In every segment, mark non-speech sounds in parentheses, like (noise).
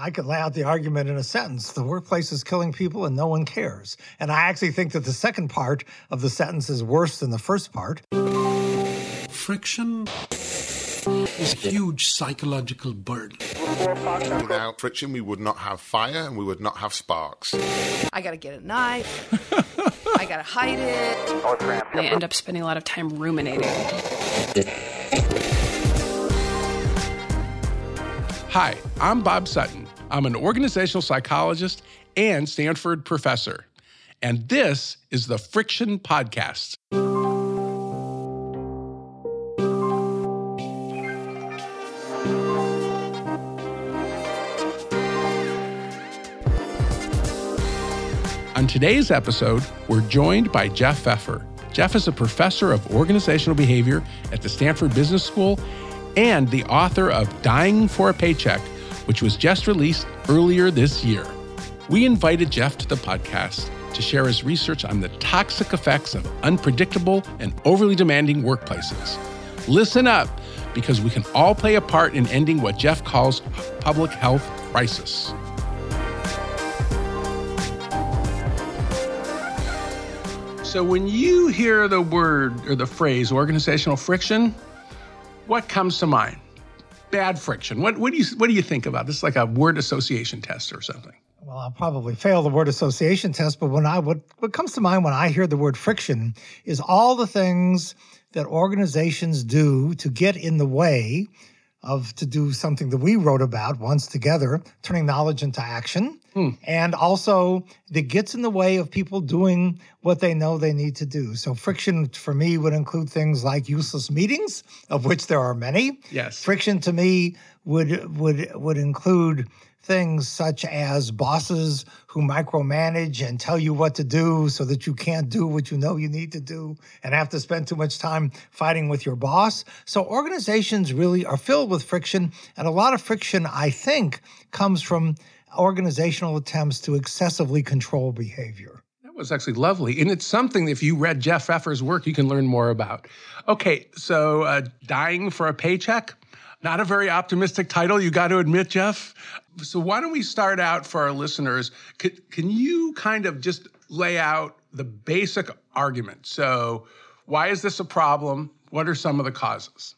I could lay out the argument in a sentence. The workplace is killing people and no one cares. And I actually think that the second part of the sentence is worse than the first part. Friction is a huge psychological burden. Without friction, we would not have fire and we would not have sparks. I gotta get a knife. I gotta hide it. They end up spending a lot of time ruminating. Hi, I'm Bob Sutton. I'm an organizational psychologist and Stanford professor. And this is the Friction Podcast. On today's episode, we're joined by Jeff Pfeffer. Jeff is a professor of organizational behavior at the Stanford Business School and the author of Dying for a Paycheck, which was just released earlier this year. We invited Jeff to the podcast to share his research on the toxic effects of unpredictable and overly demanding workplaces. Listen up, because we can all play a part in ending what Jeff calls a public health crisis. So, when you hear the word or the phrase organizational friction, what comes to mind? Bad friction. What, what, do you, what do you think about? This is like a word association test or something. Well, I'll probably fail the word association test, but when I what what comes to mind when I hear the word friction is all the things that organizations do to get in the way of to do something that we wrote about once together, turning knowledge into action. Hmm. And also that gets in the way of people doing what they know they need to do. So friction for me would include things like useless meetings, of which there are many. Yes. Friction to me would would would include things such as bosses who micromanage and tell you what to do so that you can't do what you know you need to do and have to spend too much time fighting with your boss. So organizations really are filled with friction. And a lot of friction, I think, comes from organizational attempts to excessively control behavior. Was actually lovely. And it's something, if you read Jeff Pfeffer's work, you can learn more about. Okay, so uh, dying for a paycheck? Not a very optimistic title, you got to admit, Jeff. So, why don't we start out for our listeners? Can, can you kind of just lay out the basic argument? So, why is this a problem? What are some of the causes?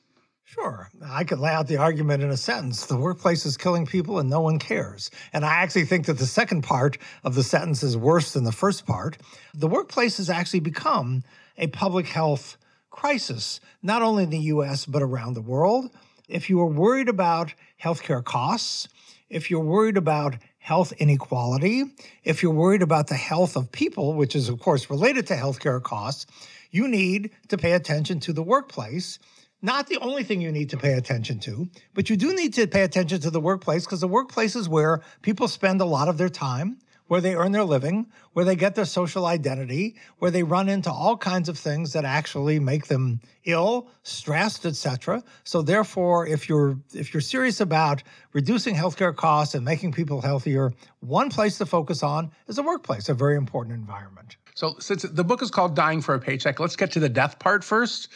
Sure. I could lay out the argument in a sentence. The workplace is killing people and no one cares. And I actually think that the second part of the sentence is worse than the first part. The workplace has actually become a public health crisis, not only in the US, but around the world. If you are worried about healthcare costs, if you're worried about health inequality, if you're worried about the health of people, which is, of course, related to healthcare costs, you need to pay attention to the workplace. Not the only thing you need to pay attention to, but you do need to pay attention to the workplace because the workplace is where people spend a lot of their time where they earn their living, where they get their social identity, where they run into all kinds of things that actually make them ill, stressed, etc. So therefore, if you're if you're serious about reducing healthcare costs and making people healthier, one place to focus on is the workplace, a very important environment. So, since the book is called Dying for a Paycheck, let's get to the death part first,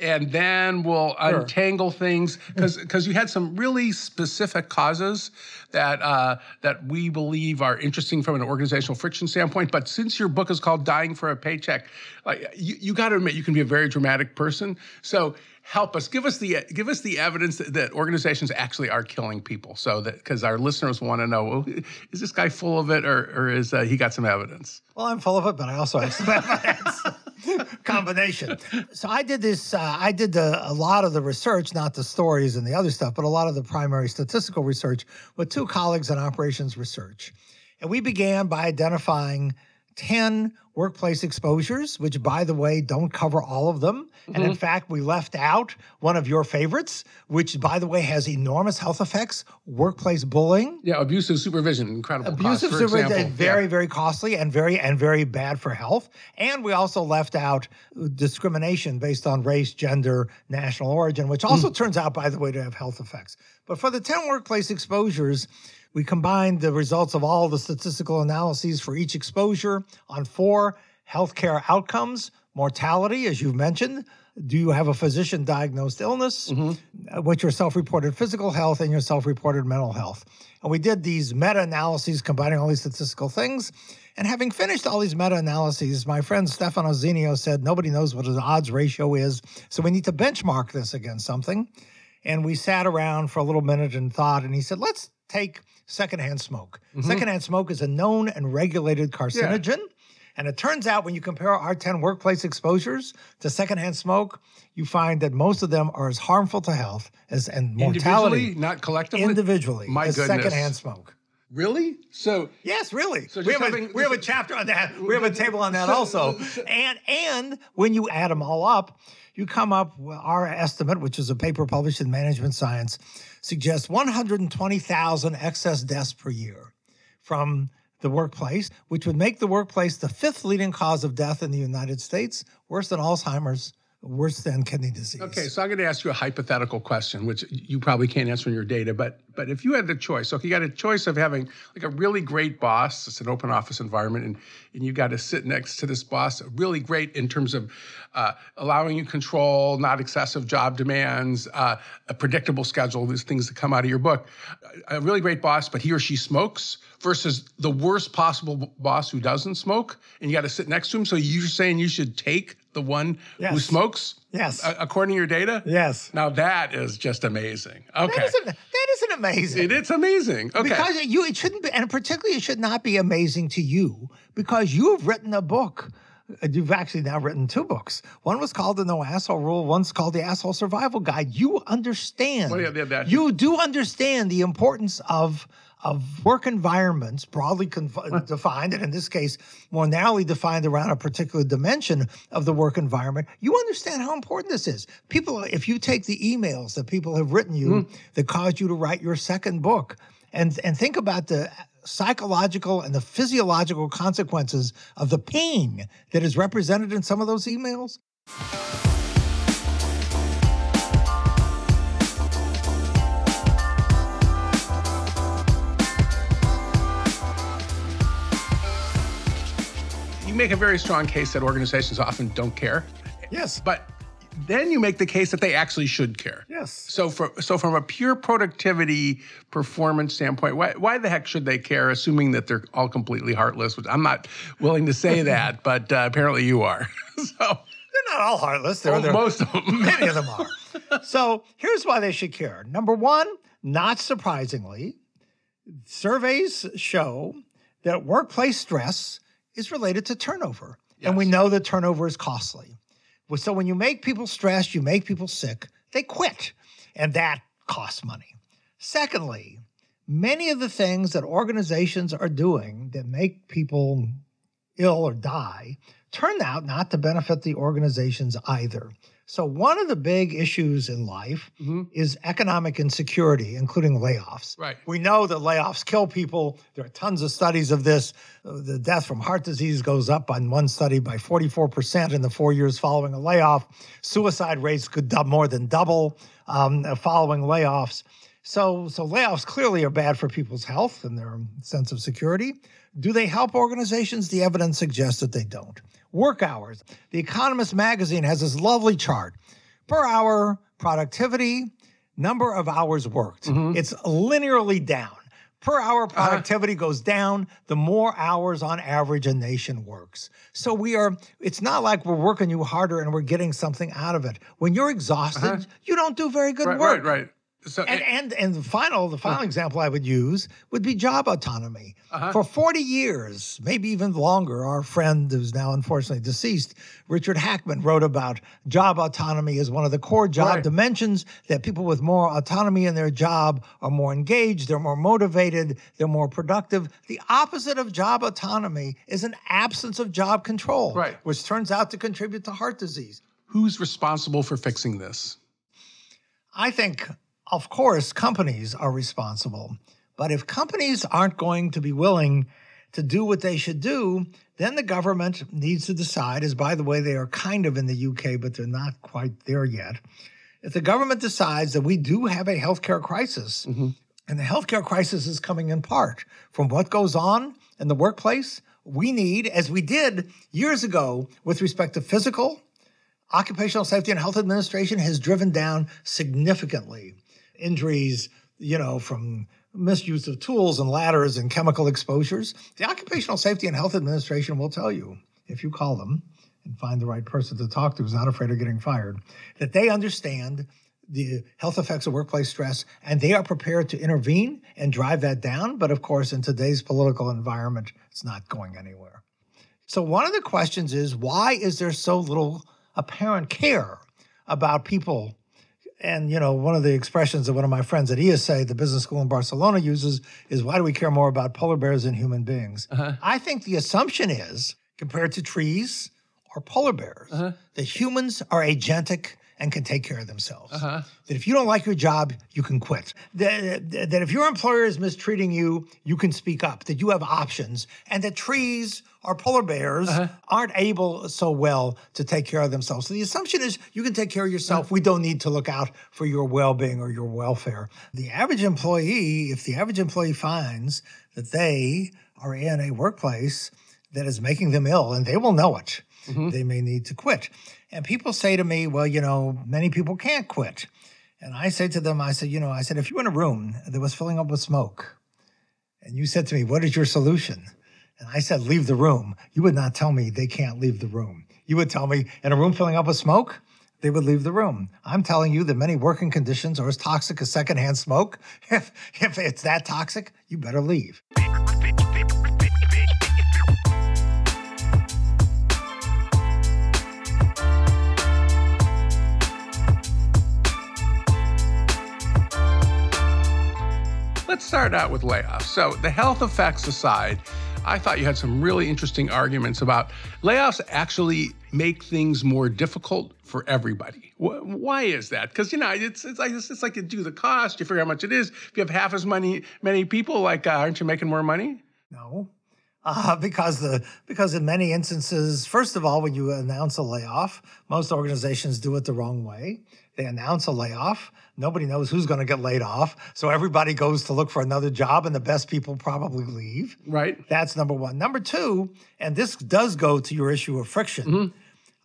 and then we'll sure. untangle things because because you had some really specific causes that uh, that we believe are interesting from an organizational friction standpoint. But since your book is called Dying for a Paycheck, like you, you got to admit you can be a very dramatic person. So help us. Give us the give us the evidence that, that organizations actually are killing people so that because our listeners want to know well, is this guy full of it or, or is uh, he got some evidence? Well i'm full of it but i also have some evidence. (laughs) Combination. So i did this uh, i did the, a lot of the research not the stories and the other stuff but a lot of the primary statistical research with two colleagues in operations research. And we began by identifying 10 workplace exposures, which, by the way, don't cover all of them. Mm-hmm. And in mm-hmm. fact, we left out one of your favorites, which, by the way, has enormous health effects workplace bullying. Yeah, abusive supervision, incredible. Abusive cost, supervision, very, yeah. very costly and very, and very bad for health. And we also left out discrimination based on race, gender, national origin, which also mm. turns out, by the way, to have health effects. But for the 10 workplace exposures, we combined the results of all the statistical analyses for each exposure on four healthcare outcomes mortality, as you've mentioned. Do you have a physician diagnosed illness? Uh, What's your self reported physical health and your self reported mental health? And we did these meta analyses combining all these statistical things. And having finished all these meta analyses, my friend Stefano Zenios said nobody knows what an odds ratio is. So we need to benchmark this against something. And we sat around for a little minute and thought, and he said, let's take secondhand smoke. Mm-hmm. Secondhand smoke is a known and regulated carcinogen. And it turns out when you compare our 10 workplace exposures to secondhand smoke, you find that most of them are as harmful to health as and mortality not collectively. individually My as goodness. secondhand smoke. Really? So Yes, really. So we, have a, we have a chapter on that. (laughs) We have a table on that also. And and when you add them all up, you come up. Our estimate, which is a paper published in Management Science, suggests 120,000 excess deaths per year from the workplace, which would make the workplace the fifth leading cause of death in the United States, worse than Alzheimer's, worse than kidney disease. Okay, so I'm going to ask you a hypothetical question, which you probably can't answer in your data, but but if you had the choice, so if you got a choice of having like a really great boss, it's an open office environment, and and you got to sit next to this boss, really great in terms of uh, allowing you control, not excessive job demands, uh, a predictable schedule, these things that come out of your book. A really great boss, but he or she smokes versus the worst possible boss who doesn't smoke, and you got to sit next to him. So you're saying you should take the one who smokes? Yes. a- according to your data? Yes. Now that is just amazing. Okay. That isn't, that isn't amazing. It- it's amazing. Okay. Because you, it shouldn't be, and particularly it should not be amazing to you because you've written a book. Uh, You've actually now written two books. One was called the No Asshole Rule. One's called the Asshole Survival Guide. You understand. Well, yeah, yeah, that- you do understand the importance of of work environments broadly defined, and in this case, more narrowly defined around a particular dimension of the work environment. You understand how important this is. People, if you take the emails that people have written you hmm. that caused you to write your second book, and and think about the psychological and the physiological consequences of the pain that is represented in some of those emails. You make a very strong case that organizations often don't care. Yes. But then you make the case that they actually should care. Yes. So for so from a pure productivity performance standpoint, why why the heck should they care, assuming that they're all completely heartless? Which I'm not willing to say (laughs) that, but uh, apparently you are. (laughs) so They're not all heartless. They're, oh, they're- most of them. (laughs) Many of them are. so here's why they should care. Number one, not surprisingly, surveys show that workplace stress is related to turnover. And we know that turnover is costly. So when you make people stressed, you make people sick, they quit. And that costs money. Secondly, many of the things that organizations are doing that make people ill or die turn out not to benefit the organizations either. So, one of the big issues in life is economic insecurity, including layoffs. Right. We know that layoffs kill people. There are tons of studies of this. Uh, The death from heart disease goes up on one study by 44% in the four years following a layoff. Suicide rates could more than double um, following layoffs. So, so layoffs clearly are bad for people's health and their sense of security. Do they help organizations? The evidence suggests that they don't. Work hours. The Economist magazine has this lovely chart per hour productivity, number of hours worked. Mm-hmm. It's linearly down. Per hour uh-huh. productivity goes down the more hours on average a nation works. So we are, it's not like we're working you harder and we're getting something out of it. When you're exhausted, uh-huh. you don't do very good right, work. right, right. So And, and and the final the final example I would use would be job autonomy. Uh-huh. For 40 years, maybe even longer, our friend who's now unfortunately deceased, Richard Hackman, wrote about job autonomy as one of the core job Right. dimensions that people with more autonomy in their job are more engaged, they're more motivated, they're more productive. The opposite of job autonomy is an absence of job control, Right. which turns out to contribute to heart disease. who's responsible for fixing this? I think, of course, companies are responsible. But if companies aren't going to be willing to do what they should do, then the government needs to decide, as by the way, they are kind of in the UK, but they're not quite there yet. If the government decides that we do have a healthcare crisis, mm-hmm. and the healthcare crisis is coming in part from what goes on in the workplace we need, as we did years ago with respect to physical, Occupational Safety and Health Administration has driven down significantly injuries, you know, from misuse of tools and ladders and chemical exposures. The Occupational Safety and Health Administration will tell you, if you call them and find the right person to talk to who's not afraid of getting fired, that they understand the health effects of workplace stress and they are prepared to intervene and drive that down. But of course, in today's political environment, it's not going anywhere. So, one of the questions is why is there so little apparent care about people. And you know, one of the expressions that one of my friends at ESA, the business school in Barcelona, uses is, "Why do we care more about polar bears than human beings?" Uh-huh. I think the assumption is, compared to trees or polar bears, uh-huh. that humans are agentic and can take care of themselves. Uh-huh. That if you don't like your job, you can quit. That, that if your employer is mistreating you, you can speak up, that you have options, and that trees or polar bears uh-huh. aren't able so well to take care of themselves. So the assumption is you can take care of yourself. Uh-huh. We don't need to look out for your well being or your welfare. The average employee, if the average employee finds that they are in a workplace that is making them ill, and they will know it, mm-hmm. they may need to quit. And people say to me, well, you know, many people can't quit. And I say to them, I said, you know, I said, if you're in a room that was filling up with smoke, and you said to me, what is your solution? And I said, leave the room. You would not tell me they can't leave the room. You would tell me, in a room filling up with smoke, they would leave the room. I'm telling you that many working conditions are as toxic as secondhand smoke. (laughs) If, if it's that toxic, you better leave. Let's start out with layoffs. So, the health effects aside, I thought you had some really interesting arguments about layoffs actually make things more difficult for everybody. Why is that? Because you know it's it's like it's like you do the cost, you figure out how much it is. If you have half as many many people, like uh, aren't you making more money? No, uh, because the because in many instances, first of all, when you announce a layoff, most organizations do it the wrong way. They announce a layoff. Nobody knows who's going to get laid off. So everybody goes to look for another job, and the best people probably leave. Right. That's number one. Number two, and this does go to your issue of friction. Mm-hmm.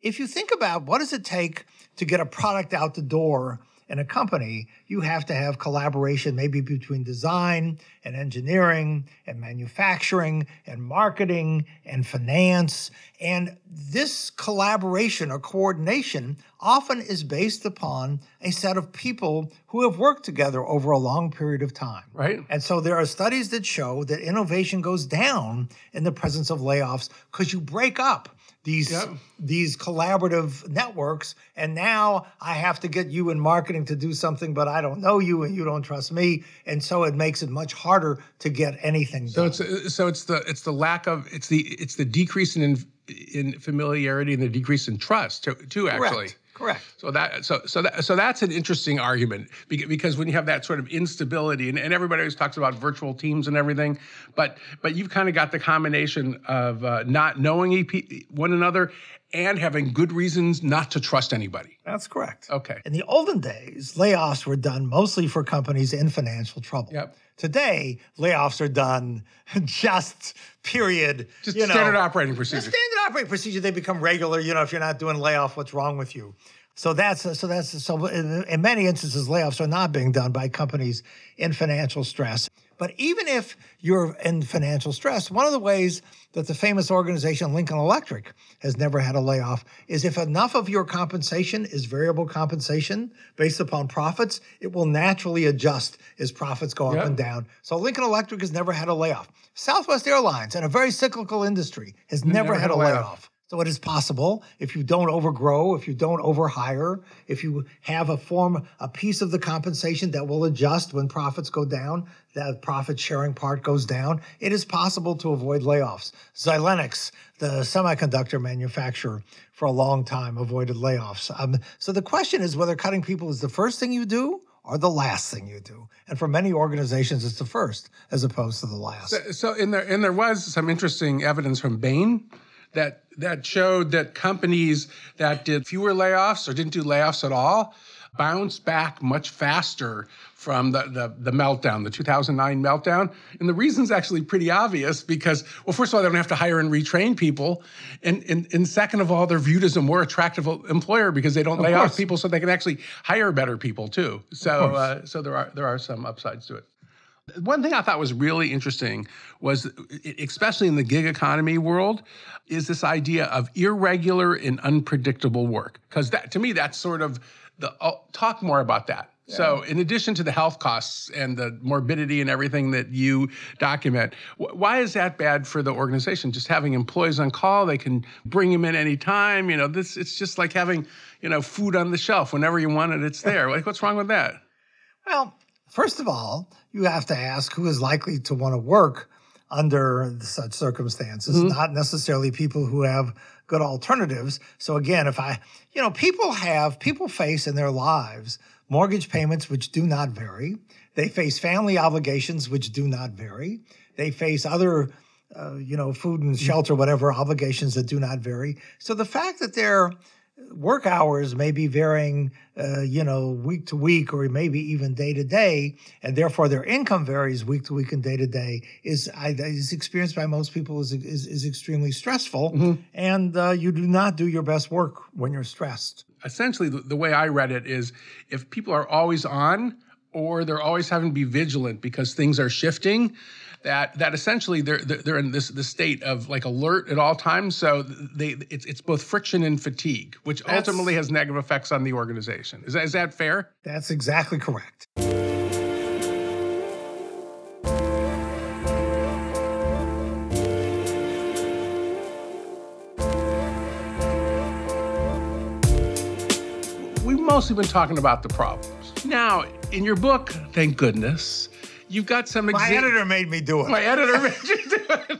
If you think about what does it take to get a product out the door in a company, you have to have collaboration maybe between design and engineering and manufacturing and marketing and finance. And this collaboration or coordination often is based upon a set of people who have worked together over a long period of time. Right. And so there are studies that show that innovation goes down in the presence of layoffs because you break up these yep. these collaborative networks and now i have to get you in marketing to do something but i don't know you and you don't trust me and so it makes it much harder to get anything so done. it's so it's the it's the lack of it's the it's the decrease in in familiarity and the decrease in trust too, too actually Correct. Correct. So that so so that so that's an interesting argument because when you have that sort of instability and, and everybody always talks about virtual teams and everything, but but you've kind of got the combination of uh, not knowing EP, one another and having good reasons not to trust anybody. That's correct. Okay. In the olden days, layoffs were done mostly for companies in financial trouble. Yep. Today, layoffs are done (laughs) just period. Just you standard operating procedure. Standard operating procedure. They become regular. You know, if you're not doing layoff, what's wrong with you? So that's so that's so in, in many instances, layoffs are not being done by companies in financial stress. But even if you're in financial stress, one of the ways that the famous organization Lincoln Electric has never had a layoff is if enough of your compensation is variable compensation based upon profits, it will naturally adjust as profits go yep. up and down. So Lincoln Electric has never had a layoff. Southwest Airlines, in a very cyclical industry, has never, never had, had, a layoff. layoff. So it is possible if you don't overgrow, if you don't overhire, if you have a form, a piece of the compensation that will adjust when profits go down, that profit sharing part goes down, it is possible to avoid layoffs. Xilinx, the semiconductor manufacturer, for a long time avoided layoffs. Um, so the question is whether cutting people is the first thing you do or the last thing you do. And for many organizations, it's the first as opposed to the last. So, so in there, and there was some interesting evidence from Bain that that showed that companies that did fewer layoffs or didn't do layoffs at all bounced back much faster from the, the, the meltdown, the 2009 meltdown. And the reason's actually pretty obvious because, well, first of all, they don't have to hire and retrain people. And, and, and second of all, they're viewed as a more attractive employer because they don't Of lay course. off people so they can actually hire better people too. So, uh, so there are, there are some upsides to it. One thing I thought was really interesting was, especially in the gig economy world, is this idea of irregular and unpredictable work. Because that, to me, that's sort of the. I'll talk more about that. So, in addition to the health costs and the morbidity and everything that you document, wh- why is that bad for the organization? Just having employees on call, they can bring them in anytime. You know, this it's just like having you know food on the shelf whenever you want it, it's (laughs) there. Like, what's wrong with that? Well, first of all, you have to ask who is likely to want to work under such circumstances, not necessarily people who have good alternatives. So again, if I, you know, people have, people face in their lives mortgage payments which do not vary. They face family obligations which do not vary. They face other, uh, you know, food and shelter, whatever obligations that do not vary. So the fact that they're work hours may be varying, uh, you know, week to week or maybe even day to day, and therefore their income varies week to week and day to day, is I, is experienced by most people is is, is extremely stressful, and uh, you do not do your best work when you're stressed. essentially the, the way I read it is if people are always on or they're always having to be vigilant because things are shifting, that that essentially they're they're in this this state of like alert at all times. So they it's it's both friction and fatigue, which That's- ultimately has negative effects on the organization. Is that is that fair? That's exactly correct. We've mostly been talking about the problems. Now, in your book, thank goodness, you've got some My editor made me do it. My editor (laughs) made you do it.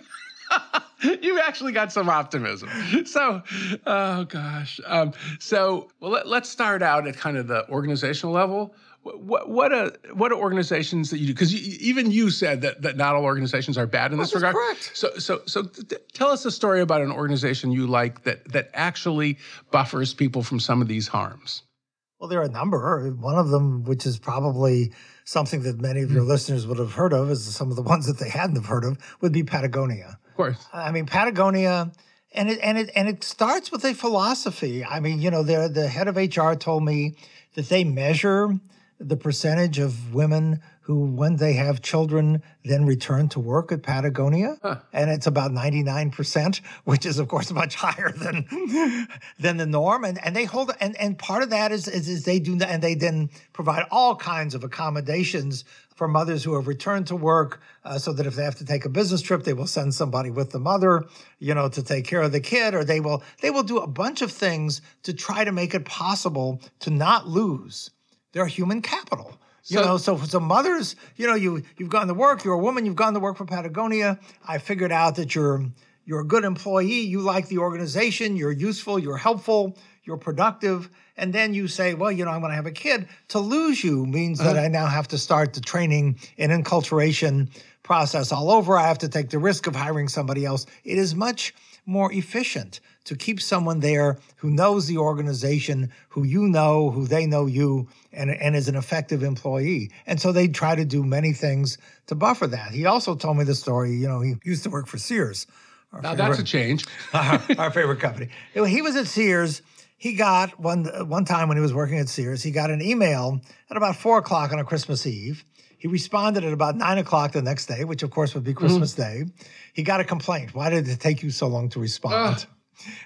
(laughs) You've actually got some optimism. So, oh gosh. Um, so, well, let, let's start out at kind of the organizational level. What what are what are organizations that you do? Because even you said that that not all organizations are bad in this regard. correct. So so so tell us a story about an organization you like that that actually buffers people from some of these harms. Well, there are a number. One of them, which is probably something that many of your mm. listeners would have heard of, is some of the (laughs) ones that they hadn't have heard of, would be Patagonia. Of course. I mean, Patagonia, and it and it and it starts with a philosophy. I mean, you know, the the head of HR told me that they measure the percentage of women who, when they have children, then return to work at Patagonia, and it's about ninety nine percent, which is of course much (laughs) higher than than the norm. And and they hold and and part of that is is, is they do and they then provide all kinds of accommodations for mothers who have returned to work uh, so that if they have to take a business trip they will send somebody with the mother you know to take care of the kid or they will they will do a bunch of things to try to make it possible to not lose their human capital you So- know so so mothers you know you you've gone to work you're a woman you've gone to work for patagonia. I figured out that you're you're a good employee you like the organization you're useful you're helpful you're productive. And then you say well you know i'm going to have a kid. To lose you means that uh-huh. i now have to start the training and enculturation process all over. I have to take the risk of hiring somebody else. It is much more efficient to keep someone there who knows the organization, who you know, who they know you, and, and is an effective employee. And so they try to do many things to buffer that. He also told me the story, you know, he used to work for Sears. Now that's a change. our, (laughs) uh-huh, our favorite company. He was at Sears. He got one one time when he was working at Sears, he got an email at about four o'clock on a Christmas Eve. He responded at about nine o'clock the next day, which of course would be mm-hmm. Christmas Day. He got a complaint. Why did it take you so long to respond?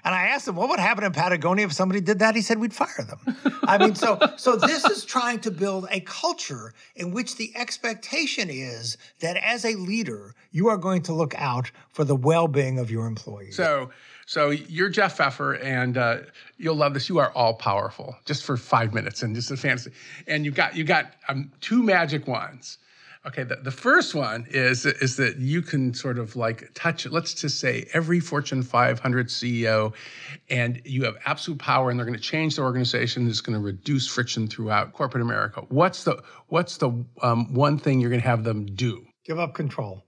And I asked him, what would happen in Patagonia if somebody did that? He said, we'd fire them. I mean, so so this is trying to build a culture in which the expectation is that as a leader, you are going to look out for the well-being of your employees. So, so you're Jeff Pfeffer, and uh, you'll love this. You are all powerful, just for five minutes, and just a fantasy. And you've got you've got um, two magic wands. Okay, the, the first one is is that you can sort of like touch. Let's just say every Fortune 500 CEO, and you have absolute power, and they're going to change the organization. It's going to reduce friction throughout corporate America. What's the what's the um, one thing you're going to have them do? Give up control.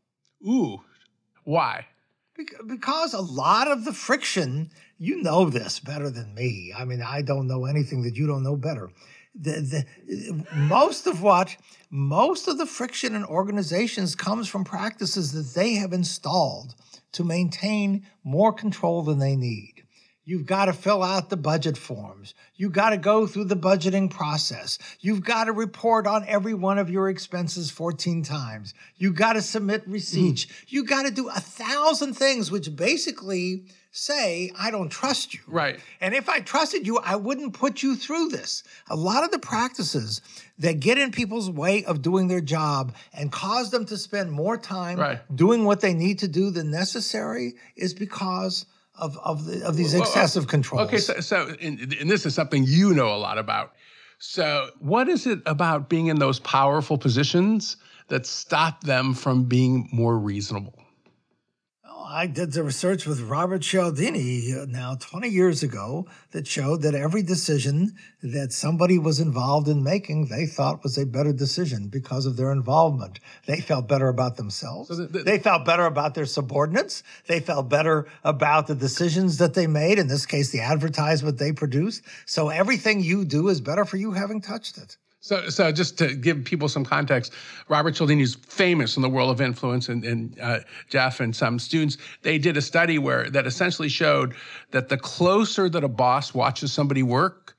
Ooh, why? Bec- Because a lot of the friction, you know this better than me. I mean, I don't know anything that you don't know better. The, the, most of what most of the friction in organizations comes from practices that they have installed to maintain more control than they need. You've got to fill out the budget forms. You've got to go through the budgeting process. You've got to report on every one of your expenses 14 times. You've got to submit receipts. Mm. You've got to do a thousand things, which basically say, I don't trust you. Right. And if I trusted you, I wouldn't put you through this. A lot of the practices that get in people's way of doing their job and cause them to spend more time right. doing what they need to do than necessary is because of of, the, of these uh, excessive controls. Okay, so, so and, and this is something you know a lot about. So, what is it about being in those powerful positions that stop them from being more reasonable? I did the research with Robert Cialdini uh, now 20 years ago that showed that every decision that somebody was involved in making, they thought was a better decision because of their involvement. They felt better about themselves. So the, the, they felt better about their subordinates. They felt better about the decisions that they made, in this case, the advertisement they produced. So everything you do is better for you having touched it. So, so just to give people some context, Robert Cialdini is famous in the world of influence, and, and uh, Jeff and some students. They did a study where that essentially showed that the closer that a boss watches somebody work,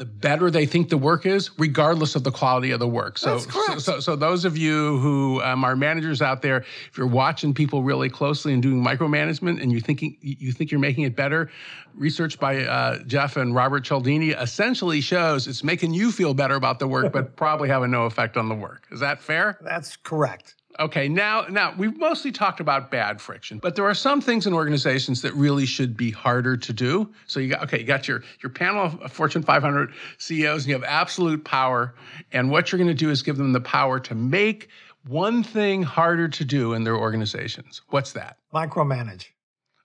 the better they think the work is, regardless of the quality of the work. So, so, so, so, those of you who um, are managers out there, if you're watching people really closely and doing micromanagement, and you thinking you think you're making it better, research by uh, Jeff and Robert Cialdini essentially shows it's making you feel better about the work, but probably having no effect on the work. Is that fair? That's correct. Okay, now now we've mostly talked about bad friction, but there are some things in organizations that really should be harder to do. So you got okay, you got your your panel of Fortune 500 CEOs, and you have absolute power, and what you're going to do is give them the power to make one thing harder to do in their organizations. What's that? Micromanage.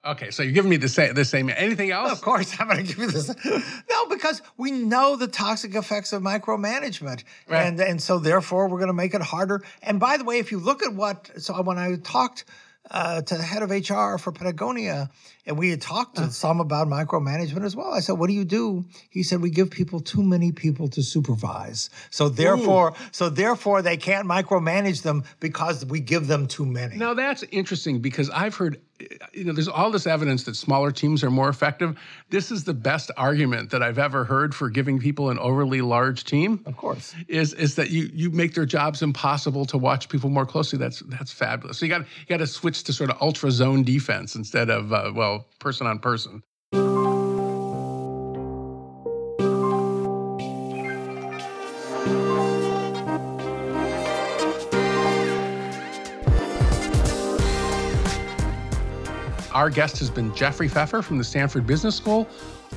Okay, so you're giving me the same. The same. Anything else? Of course, I'm going to give you this. No, because we know the toxic effects of micromanagement, right. and and so therefore we're going to make it harder. And by the way, if you look at what, so when I talked uh, to the head of HR for Patagonia, and we had talked to some about micromanagement as well. I said, "What do you do?" He said, "We give people too many people to supervise. So therefore, Ooh. so therefore, they can't micromanage them because we give them too many." Now that's interesting because I've heard, you know, there's all this evidence that smaller teams are more effective. This is the best argument that I've ever heard for giving people an overly large team. Of course, is is that you you make their jobs impossible to watch people more closely. That's that's fabulous. So you got you got to switch to sort of ultra zone defense instead of uh, well person on person. Our guest has been Jeffrey Pfeffer from the Stanford Business School,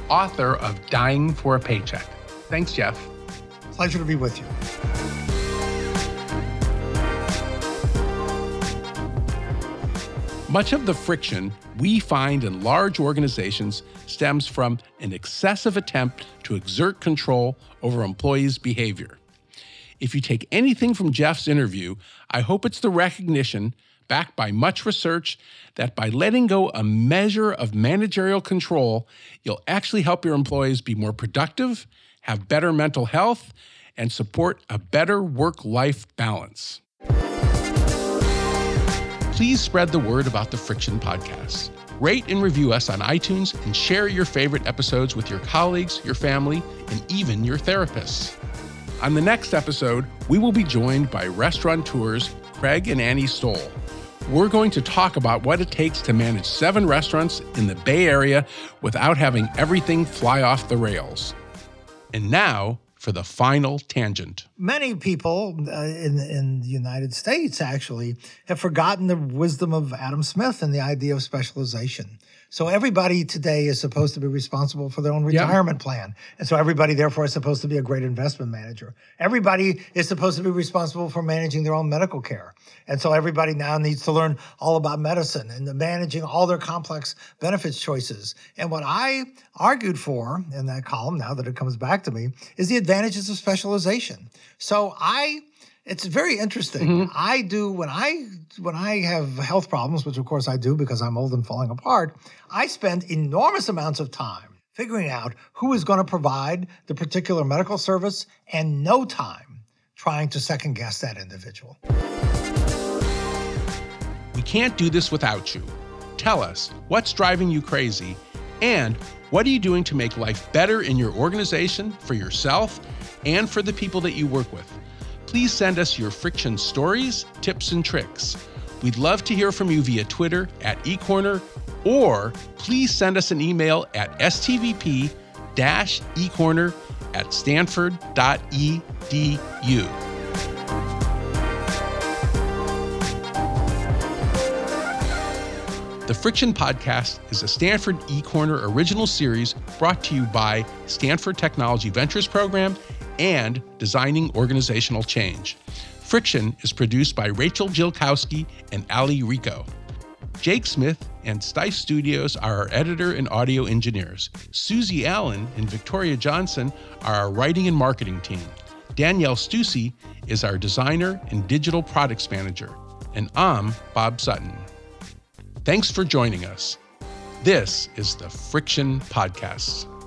author of Dying for a Paycheck. Thanks, Jeff. Pleasure to be with you. Much of the friction we find in large organizations stems from an excessive attempt to exert control over employees' behavior. If you take anything from Jeff's interview, I hope it's the recognition, backed by much research, that by letting go a measure of managerial control, you'll actually help your employees be more productive, have better mental health, and support a better work life balance please spread the word about the Friction Podcast. Rate and review us on iTunes and share your favorite episodes with your colleagues, your family, and even your therapists. On the next episode, we will be joined by restaurateurs Craig and Annie Stoll. We're going to talk about what it takes to manage seven restaurants in the Bay Area without having everything fly off the rails. And now, for the final tangent. Many people uh, in, in the United States actually have forgotten the wisdom of Adam Smith and the idea of specialization. So everybody today is supposed to be responsible for their own retirement plan. And so everybody therefore is supposed to be a great investment manager. Everybody is supposed to be responsible for managing their own medical care. And so everybody now needs to learn all about medicine and managing all their complex benefits choices. And what I argued for in that column, now that it comes back to me, is the advantages of specialization. So I it's very interesting. Mm-hmm. I do when I when I have health problems, which of course I do because I'm old and falling apart. I spend enormous amounts of time figuring out who is going to provide the particular medical service, and no time trying to second guess that individual. We can't do this without you. Tell us what's driving you crazy and what are you doing to make life better in your organization, for yourself, and for the people that you work with? Please send us your friction stories, tips, and tricks. We'd love to hear from you via Twitter at eCorner, or please send us an email at stvp ecorner at stanford.edu. The Friction Podcast is a Stanford eCorner original series brought to you by Stanford Technology Ventures Program and Designing Organizational Change. Friction is produced by Rachel Jilkowski and Ali Rico. Jake Smith and Stife Studios are our editor and audio engineers. Susie Allen and Victoria Johnson are our writing and marketing team. Danielle Stussy is our designer and digital products manager. And I'm Bob Sutton. Thanks for joining us. This is the Friction Podcast.